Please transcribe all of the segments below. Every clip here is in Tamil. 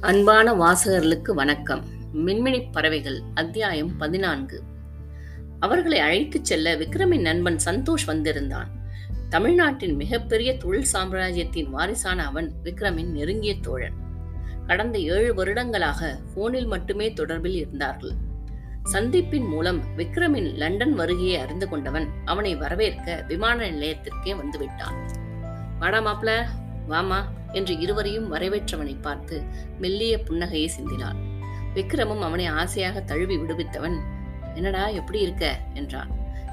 அன்பான வாசகர்களுக்கு வணக்கம். மின்மினி பறவைகள் அத்தியாயம் பதினான்கு. அவர்களை அழைத்துச் செல்ல விக்ரமின் நண்பன் சந்தோஷ் வந்திருந்தான். தமிழ்நாட்டின் மிகப்பெரிய தொழில் சாம்ராஜ்யத்தின் வாரிசான அவன் விக்ரமின் நெருங்கிய தோழன். கடந்த ஏழு வருடங்களாக போனில் மட்டுமே தொடர்பில் இருந்தார்கள். சந்திப்பின் மூலம் விக்ரமின் லண்டன் வருகையை அறிந்து கொண்டவன் அவனை வரவேற்க விமான நிலையத்திற்கே வந்துவிட்டான். வாடா மாப்ள வாமா என்று இருவரையும் வரவேற்றவனை பார்த்து மெல்லிய புன்னகையை சிந்தினாள். விக்ரமும் அவனை ஆசையாக தழுவி விடுவித்தவன் என்னடா எப்படி இருக்க? என்றான்.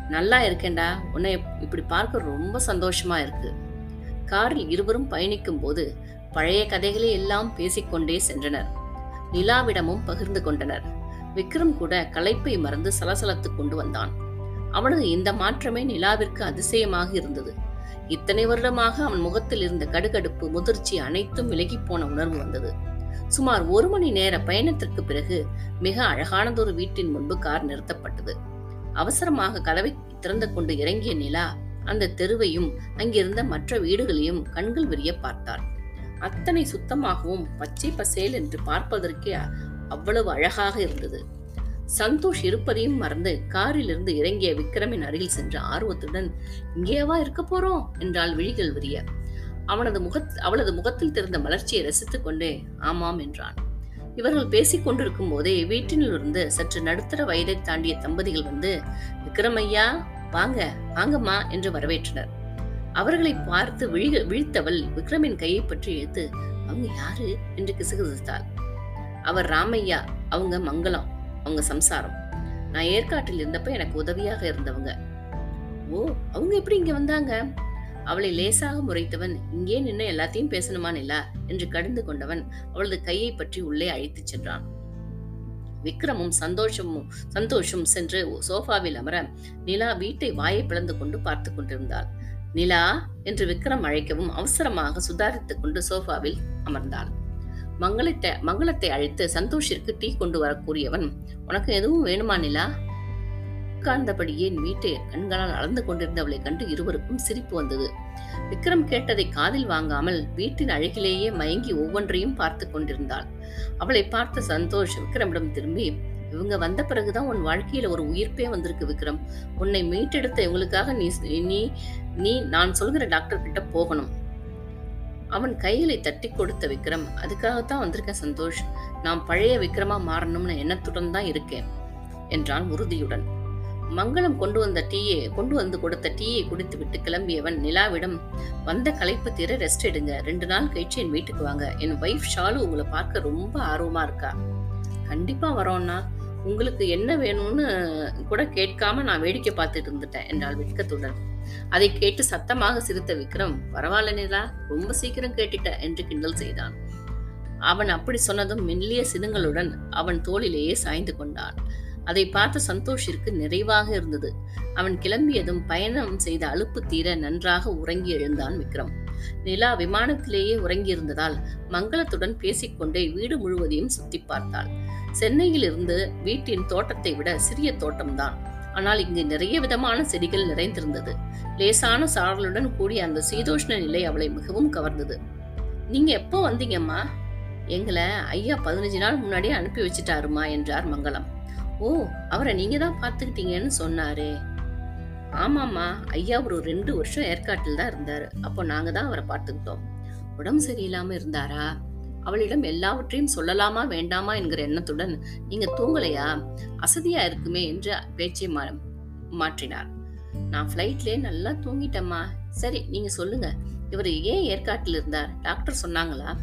நல்லா இருக்கேன்டா. உன்னை இப்படி பார்க்க ரொம்ப சந்தோஷமா இருக்கு. காரில் இருவரும் பயணிக்கும் போது பழைய கதைகளை எல்லாம் பேசிக்கொண்டே சென்றனர். நிலாவிடமும் பகிர்ந்து கொண்டனர். விக்ரம் கூட களைப்பை மறந்து சலசலத்து கொண்டு வந்தான். அவனது இந்த மாற்றமே நிலாவிற்கு அதிசயமாக இருந்தது. இத்தனை வருடமாக அவன் முகத்தில் இருந்த கடுகடுப்பு முதிர்ச்சி அனைத்தும் விலகி போன உணர்வு வந்தது. சுமார் ஒரு மணி நேர பயணத்திற்கு பிறகு மிக அழகானதொரு வீட்டின் முன்பு கார் நிறுத்தப்பட்டது. அவசரமாக கதவை திறந்து கொண்டு இறங்கிய நிலா அந்த தெருவையும் அங்கிருந்த மற்ற வீடுகளையும் கண்கள் விரிய பார்த்தார் அத்தனை சுத்தமாகவும் பச்சை பசேல் என்று பார்ப்பதற்கே அவ்வளவு அழகாக இருந்தது. சந்தோஷ் இருப்பதையும் மறந்து காரிலிருந்து இறங்கிய விக்ரமின் அருகில் சென்ற ஆர்வத்துடன் இங்கேவா இருக்க போறோம்? என்றால் விழிகள் விரிய. அவனது முகத் அவளது முகத்தில் திறந்த மலர்ச்சியை ரசித்துக் கொண்டே ஆமாம் என்றான். இவர்கள் பேசிக் கொண்டிருக்கும் போதே வீட்டினிலிருந்து சற்று நடுத்தர வயதை தாண்டிய தம்பதிகள் வந்து விக்ரமையா வாங்க வாங்கம்மா என்று வரவேற்றனர். அவர்களை பார்த்து விழிக விழித்தவள் விக்ரமின் கையை பற்றி இழுத்து அவங்க யாரு? என்று கிசுகிசுத்தாள். அவர் ராமையா அவங்க மங்களம் அவங்க சம்சாரம். நான் ஏற்காட்டில் இருந்தப்ப எனக்கு உதவியாக இருந்தவங்க. ஓ அவங்க எப்படி இங்க வந்தாங்க? அவளை லேசாக முறைத்தவன் இங்கே நின்று எல்லாத்தையும் பேசணுமான் நிலா? என்று கடிந்து கொண்டவன் அவளது கையை பற்றி உள்ளே அழைத்துச் சென்றான். விக்ரமும் சந்தோஷமும் சந்தோஷம் சென்று சோஃபாவில் அமர நிலா வீட்டை வாயை பிளந்து கொண்டு பார்த்து கொண்டிருந்தாள். நிலா என்று விக்ரம் அழைக்கவும் அவசரமாக சுதாரித்துக் கொண்டு சோஃபாவில் அமர்ந்தாள். மங்களத்தை மங்களத்தை அழைத்து சந்தோஷிற்கு டீ கொண்டு வர கூறியவன் உனக்கு எதுவும் வேணுமா நிலா? உட்கார்ந்தபடியே வீட்டை கண்களால் அளந்து கொண்டிருந்தவளை கண்டு இருவருக்கும் சிரிப்பு வந்தது. விக்ரம் கேட்டதை காதில் வாங்காமல் வீட்டின் அழகிலேயே மயங்கி ஒவ்வொன்றையும் பார்த்து கொண்டிருந்தாள். அவளை பார்த்த சந்தோஷ் விக்ரமிடம் திரும்பி இவங்க வந்த பிறகுதான் உன் வாழ்க்கையில ஒரு உயிர்ப்பே வந்திருக்கு விக்ரம். உன்னை மீட்டெடுத்த இவங்களுக்காக நீ நீ நீ நான் சொல்கிற டாக்டர் கிட்ட போகணும். அவன் கைகளை தட்டி கொடுத்த விக்ரம். அதுக்காகத்தான் வந்திருக்கேன் சந்தோஷ் நான் பழைய விக்ரமா மாறணும்னு எண்ணத்துடன் தான் இருக்கேன் என்றான் உறுதியுடன். மங்களம் கொண்டு வந்த டீயை கொண்டு வந்து கொடுத்த டீயை குடித்து விட்டு கிளம்பியவன் நிலாவிடம் வந்த களைப்பு தீர ரெஸ்ட் எடுங்க ரெண்டு நாள் கழிச்சு என் வீட்டுக்கு வாங்க. என் வைஃப் ஷாலு உங்களை பார்க்க ரொம்ப ஆர்வமா இருக்கா. கண்டிப்பா வரோம்னா உங்களுக்கு என்ன வேணும்னு கூட கேட்காம நான் வேடிக்கை பார்த்துட்டு இருந்துட்டேன் என்றாள் வெட்கத்துடன். அதை கேட்டு சத்தமாக சிரித்த விக்ரம் பரவாயில்ல நிலா ரொம்ப சீக்கிரம் கேட்டுட்ட என்று கிண்டல் செய்தான். அவன் அப்படி சொன்னதும் மெல்லிய சினுங்களுடன் அவன் தோளிலேயே சாய்ந்து கொண்டான். அதை பார்த்த சந்தோஷிற்கு நிறைவாக இருந்தது. அவன் கிளம்பியதும் பயணம் செய்த அலுப்பு தீர நன்றாக உறங்கி எழுந்தான் விக்ரம். நிலா விமானத்திலேயே உறங்கியிருந்ததால் மங்களத்துடன் பேசிக்கொண்டே வீடு முழுவதையும் சுத்தி பார்த்தாள். சென்னையில் இருந்து வீட்டின் தோட்டத்தை விட சிறிய தோட்டம்தான். ஆனால் இங்கு நிறைய விதமான செடிகள் நிறைந்திருந்தது. லேசான சாரலுடன் கூடிய அந்த சீதோஷ்ண நிலை அவளை மிகவும் கவர்ந்தது. நீங்க எப்போ வந்தீங்கம்மா? எங்களை ஐயா பதினஞ்சு நாள் முன்னாடியே அனுப்பி வச்சிட்டாருமா என்றார் மங்களம். ஓ அவரை நீங்க தான் பார்த்துக்கிட்டீங்கன்னு சொன்னாரே. ஆமாம்மா ஐயா ஒரு ரெண்டு வருஷம் ஏற்காட்டில் தான் இருந்தாரு. அப்போ நாங்க தான் அவரை பார்த்துக்கிட்டோம். உடம்பு சரியில்லாம இருந்தாரா? அவளிடம் எல்லாவற்றையும் சொல்லலாமா வேண்டாமா என்கிற எண்ணத்துடன் நீங்க தூங்கலையா? அசதியா இருக்குமே என்று பேச்சை மாற்றினார். நான் ஃப்ளைட்லயே நல்லா தூங்கிட்டேம்மா. சரி நீங்க சொல்லுங்க. இவர் ஏன் ஏற்காட்டில் இருந்தார்? டாக்டர் சொன்னாங்களா?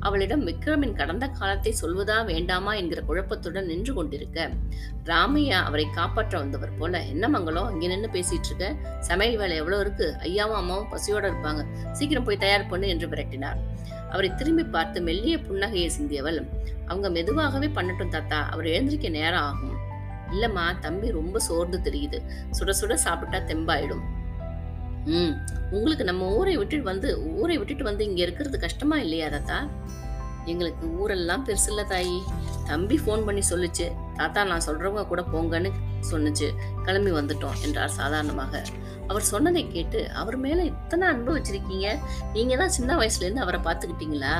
அவளிடம் விக்ரமின் கடந்த காலத்தை சொல்வதா வேண்டாமா என்கிற குழப்பத்துடன் நின்று கொண்டிருக்க ராமையா அவரை காப்பாற்ற வந்தவர் போல என்ன மங்களம்? அங்க நின்று பேசிட்டு இருக்க சமையல் வேலை எவ்வளவு இருக்கு? ஐயாவும் அம்மாவும் பசியோட இருப்பாங்க. சீக்கிரம் போய் தயார் பண்ணு என்று விரட்டினார். அவரை திரும்பி பார்த்து மெல்லிய புன்னகையை சிந்தியவள் அவங்க மெதுவாகவே பண்ணட்டும் தாத்தா அவர் எழுந்திருக்க நேரம் ஆகும். இல்லம்மா தம்பி ரொம்ப சோர்ந்து தெரியுது. சுட சுட சாப்பிட்டா தெம்பாயிடும். ம் உங்களுக்கு நம்ம ஊரை விட்டுட்டு வந்து ஊரை விட்டுட்டு வந்து இங்க இருக்கிறது கஷ்டமா இல்லையா தாத்தா? எங்களுக்கு ஊரெல்லாம் பெருசு இல்ல தாயி. தம்பி ஃபோன் பண்ணி சொல்லுச்சு தாத்தா நான் சொல்றவங்க கூட போங்கன்னு சொன்னுச்சு. கிளம்பி வந்துட்டோம் என்றார் சாதாரணமாக. அவர் சொன்னதை கேட்டு அவர் மேல இத்தனை அன்பு வச்சிருக்கீங்க? நீங்க தான் சின்ன வயசுல இருந்து அவரை பாத்துக்கிட்டீங்களா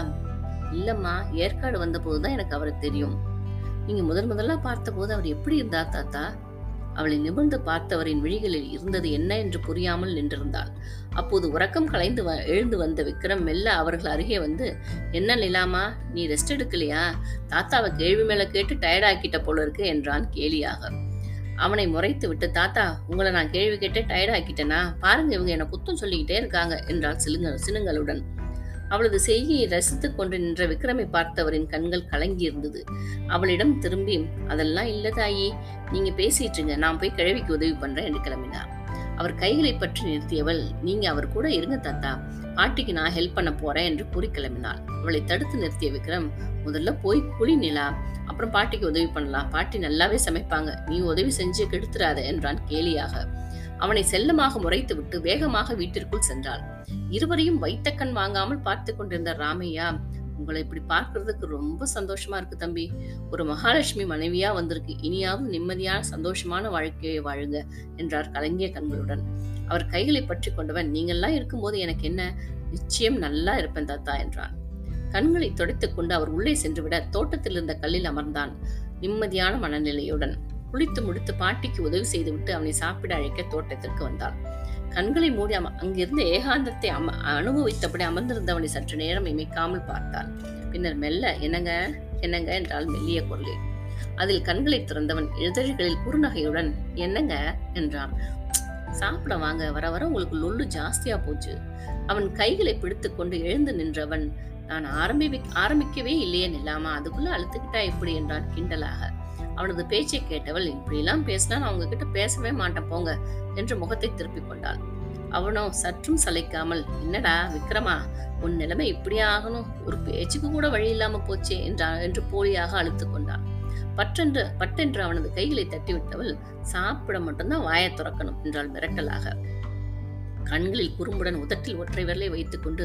இல்லம்மா ஏற்காடு வந்த போதுதான் எனக்கு அவரை தெரியும். நீங்க முதன் முதல்ல பார்த்தபோது அவர் எப்படி இருந்தார் தாத்தா? அவளை நிமிர்ந்து பார்த்தவரின் விழிகளில் இருந்தது என்ன என்று புரியாமல் நின்றிருந்தாள். அப்போது உறக்கம் கலைந்து வ- எழுந்து வந்த விக்ரம் மெல்ல அவர்கள் அருகே வந்து என்ன நிலாமா நீ ரெஸ்ட் எடுக்கலையா? தாத்தாவை கேள்வி மேல கேட்டு டயர்டாக்கிட்ட போல இருக்கு என்றான் கேலியாக. அவனை முறைத்து விட்டு தாத்தா உங்களை நான் கேள்வி கேட்டே டயர்டாக்கிட்டேனா பாருங்க இவங்க என்னை குத்தம் சொல்லிக்கிட்டே இருக்காங்க என்றாள் சிலுங்க சினுங்களுடன். அவளது செய்கையை ரசித்துக் கொண்டு நின்ற விக்ரமை பார்த்தவரின் கண்கள் கலங்கி இருந்தது. அவளிடம் திரும்பி அதெல்லாம் இல்ல தாயி நீங்க பேசிட்டுங்க நான் போய் கிழவிக்கு உதவி பண்றேன் என்று கிளம்பினார். அவர் கைகளை பற்றி நிறுத்தியவள் நீங்க அவர் கூட இருங்க தாத்தா பாட்டிக்கு நான் ஹெல்ப் பண்ண போறேன் என்று கூறி கிளம்பினாள். அவளை தடுத்து நிறுத்திய விக்ரம் முதல்ல போய் குழி நிலா அப்புறம் பாட்டிக்கு உதவி பண்ணலாம் பாட்டி நல்லாவே சமைப்பாங்க நீ உதவி செஞ்சு கெடுத்துறாத என்றான் கேலியாக. அவனை செல்லமாக முறைத்து விட்டு வேகமாக வீட்டிற்குள் சென்றாள். இருவரையும் வைத்த கண் வாங்காமல் பார்த்து கொண்டிருந்த ராமையா உங்களை இப்படி பார்க்கறதுக்கு ரொம்ப சந்தோஷமா இருக்கு தம்பி. ஒரு மகாலட்சுமி மனைவியா வந்திருக்கு. இனியாவது நிம்மதியான சந்தோஷமான வாழ்க்கையை வாழுங்க என்றார் கலங்கிய கண்களுடன். அவர் கைகளை பற்றி கொண்டவன். நீங்கள்லாம் இருக்கும்போது எனக்கு என்ன? நிச்சயம் நல்லா இருப்பேன் தாத்தா என்றான். கண்களை துடைத்துக் கொண்டு அவர் உள்ளே சென்றுவிட தோட்டத்தில் இருந்த கல்லில் அமர்ந்தான் நிம்மதியான மனநிலையுடன். குளித்து முடித்து பாட்டிக்கு உதவி செய்துவிட்டு அவனை சாப்பிட அழைக்க தோட்டத்திற்கு வந்தாள் கண்களை மூடி அம அங்கிருந்த ஏகாந்தத்தை அம அனுபவித்தபடி அமர்ந்திருந்தவனை சற்று நேரம் இமைக்காமல் பார்த்தாள் பின்னர் மெல்ல என்னங்க? என்னங்க? என்றால் மெல்லிய குரலில். அதில் கண்களை திறந்தவன் இதழ்களில் குறுநகையுடன் என்னங்க? என்றான். சாப்பிட வாங்க வர வர உங்களுக்கு லொல்லு ஜாஸ்தியா போச்சு. அவன் கைகளை பிடித்துக்கொண்டு எழுந்து நின்றவன் நான் ஆரம்பி ஆரம்பிக்கவே இல்லையே நில்லாமா? அதுக்குள்ள அழுத்துக்கிட்டா எப்படி? என்றான் கிண்டலாக. அவனது பேச்சை கேட்டவள் இப்படியெல்லாம் பேசினால் நான் உங்ககிட்ட பேசவே மாட்டேன் போங்க என்று முகத்தை திருப்பிக் கொண்டாள். அவனோ சற்றும் சளைக்காமல் என்னடா விக்ரமா உன் நிலைமை இப்படியே ஆகணும் ஒரு பேச்சுக்கு கூட வழி இல்லாம போச்சே என்றா என்று போலியாக அழுத்து கொண்டான் பற்றென்று பட்டென்று அவனது கைகளை தட்டிவிட்டவள் சாப்பிட மட்டும்தான் வாயை துறக்கணும் என்றாள் மிரட்டலாக. கண்களில் குறும்புடன் உதட்டில் ஒற்றை விரலை வைத்துக்கொண்டு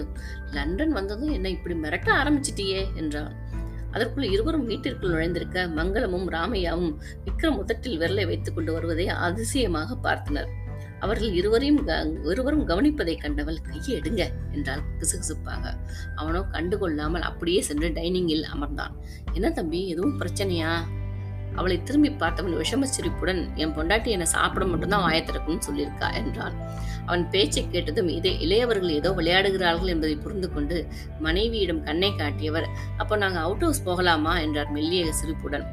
லண்டன் வந்ததும் என்ன இப்படி மிரட்ட ஆரம்பிச்சிட்டியே என்றான் அதற்குள் இருவரும் வீட்டிற்குள் நுழைந்திருக்க மங்களமும் ராமையாவும் விக்ரம் முதட்டில் விரலை வைத்துக் கொண்டு வருவதை அதிசயமாக பார்த்தனர். அவர்கள் இருவரையும் க- இருவரும் கவனிப்பதை கண்டவள் கையை எடுங்க என்றால் கிசுகிசுப்பாக. அவனோ கண்டுகொள்ளாமல் அப்படியே சென்று டைனிங்கில் அமர்ந்தான். என்ன தம்பி எதுவும் பிரச்சனையா? அவளை திரும்பி பார்த்தவன் விஷம சிரிப்புடன் என் பொண்டாட்டி என்னை சாப்பிட மட்டும்தான் வாயை சொல்லியிருக்கா? என்றான். அவன் பேச்சை கேட்டதும் இதே இளையவர்கள் ஏதோ விளையாடுகிறார்கள் என்பதை புரிந்து கொண்டு மனைவியிடம் கண்ணை காட்டியவர் அப்போ நாங்கள் அவுட் ஹவுஸ் போகலாமா? என்றார் மெல்லிய சிரிப்புடன்.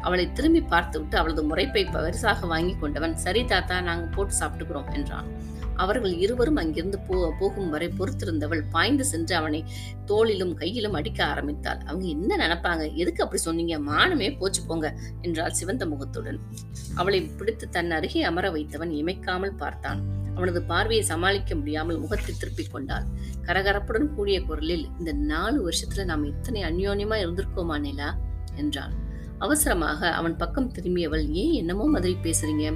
அவளை திரும்பி பார்த்துவிட்டு அவளது முறைப்பை பரிசாக வாங்கி கொண்டவன் சரி தாத்தா நாங்கள் போட்டு சாப்பிட்டுக்கிறோம் என்றான். அவர்கள் இருவரும் அங்கிருந்து போ போகும் வரை பொறுத்திருந்தவள் பாய்ந்து சென்று அவனை தோளிலும் கையிலும் அடிக்க ஆரம்பித்தாள். அவங்க என்ன நினைப்பாங்க? எதுக்கு அப்படி சொன்னீங்க? மானமே போச்சு போங்க என்றாள் சிவந்த முகத்துடன். அவளை பிடித்து தன் அருகே அமர வைத்தவன் இமைக்காமல் பார்த்தான். அவனது பார்வையை சமாளிக்க முடியாமல் முகத்தை திருப்பிக் கொண்டாள். கரகரப்புடன் கூடிய குரலில் இந்த நாலு வருஷத்துல நாம் இத்தனை அந்யோன்யமா இருந்திருக்கோமா நிலா? என்றாள். அவசரமாக அவன் பக்கம் திரும்பியவள் ஏன் என்னமோ மாதிரி பேசுறீங்க?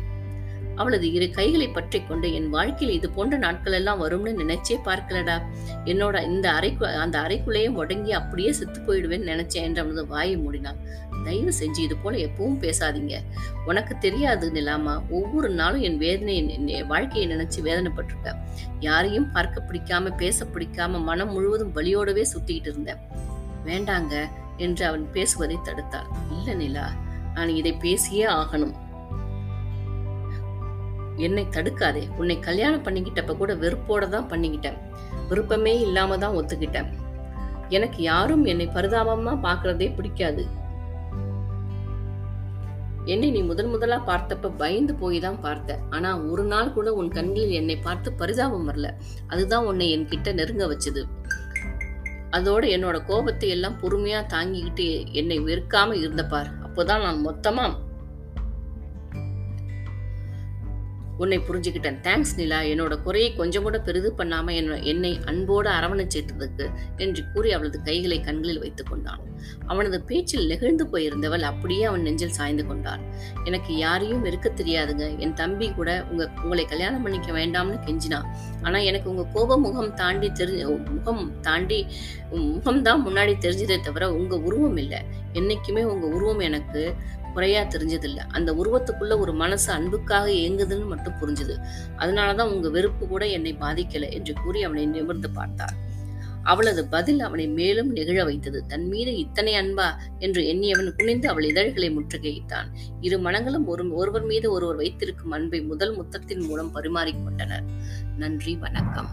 அவளது இரு கைகளை பற்றி கொண்டு என் வாழ்க்கையில் இது போன்ற நாட்கள் எல்லாம் வரும்னு நினைச்சே பார்க்கலடா. என்னோட இந்த அறைக்கு அந்த அறைக்குள்ளேயே முடங்கி அப்படியே செத்து போயிடுவேன்னு நினைச்சேன் என்று அவனது வாயை மூடினான் தயவு செஞ்சு இது போல எப்பவும் பேசாதீங்க. உனக்கு தெரியாது நிலாமா. ஒவ்வொரு நாளும் என் வேதனை என் வாழ்க்கையை நினைச்சு வேதனைப்பட்டிருக்க. யாரையும் பார்க்க பிடிக்காம பேச பிடிக்காம மனம் முழுவதும் வலியோடவே சுத்திக்கிட்டு இருந்தேன். வேண்டாங்க என்று அவன் பேசுவதை தடுத்தாள். இல்ல நிலா. நான் இதை பேசியே ஆகணும். என்னை தடுக்காதே. உன்னை கல்யாணம் பண்ணிக்கிட்டப்ப கூட வெறுப்போட தான் பண்ணிக்கிட்டேன். விருப்பமே இல்லாம தான் ஒத்துக்கிட்டேன். எனக்கு யாரும் என்னை பரிதாபமா பார்க்கறதே பிடிக்காது. என்னை நீ முதன் முதலா பார்த்தப்ப பயந்து போய் தான் பார்த்த ஆனா ஒரு நாள் கூட உன் கண்களில் என்னை பார்த்து பரிதாபம் வரல. அதுதான் உன்னை என்கிட்ட நெருங்க வச்சது. அதோட என்னோட கோபத்தை எல்லாம் பொறுமையா தாங்கிக்கிட்டு என்னை வெறுக்காம இருந்த பார். அப்போதான் நான் மொத்தமா உன்னை புரிஞ்சுக்கிட்டேன். தேங்க்ஸ் நிலா. என்னோட குறையை கொஞ்சம் கூட பெரிது பண்ணாம என்னை அன்போடு அரவணைச்சிட்டதுக்கு என்று கூறி அவளது கைகளை கண்களில் வைத்துக் கொண்டான் அவனது பேச்சில் நெகிழ்ந்து போயிருந்தவள் அப்படியே அவன் நெஞ்சில் சாய்ந்து கொண்டான் எனக்கு யாரையும் இருக்க தெரியாதுங்க. என் தம்பி கூட உங்க உங்களை கல்யாணம் பண்ணிக்க வேண்டாம்னு கெஞ்சினான் ஆனா எனக்கு உங்க கோப முகம் தாண்டி தெரிஞ்ச முகம் தாண்டி முகம் தான் முன்னாடி தெரிஞ்சதே தவிர உங்க உருவம் இல்லை. என்னைக்குமே உங்க உருவம் எனக்கு குறையா தெரிஞ்சதில்ல. அந்த உருவத்துக்குள்ள ஒரு மனசு அன்புக்காக இயங்குதுன்னு மட்டும் புரிஞ்சுது. அதனாலதான் உங்க வெறுப்பு கூட என்னை பாதிக்கல என்று கூறி அவனை நிமிர்ந்து பார்த்தார். அவளது பதில் அவனை மேலும் நெகிழ வைத்தது. தன் மீது இத்தனை அன்பா என்று எண்ணியவன் குனிந்து அவள் இதழ்களை முற்றுகையிட்டான். இரு மனங்களும் ஒரு ஒருவர் மீது ஒருவர் வைத்திருக்கும் அன்பை முதல் முத்தத்தின் மூலம் பரிமாறிக்கொண்டனர் நன்றி வணக்கம்.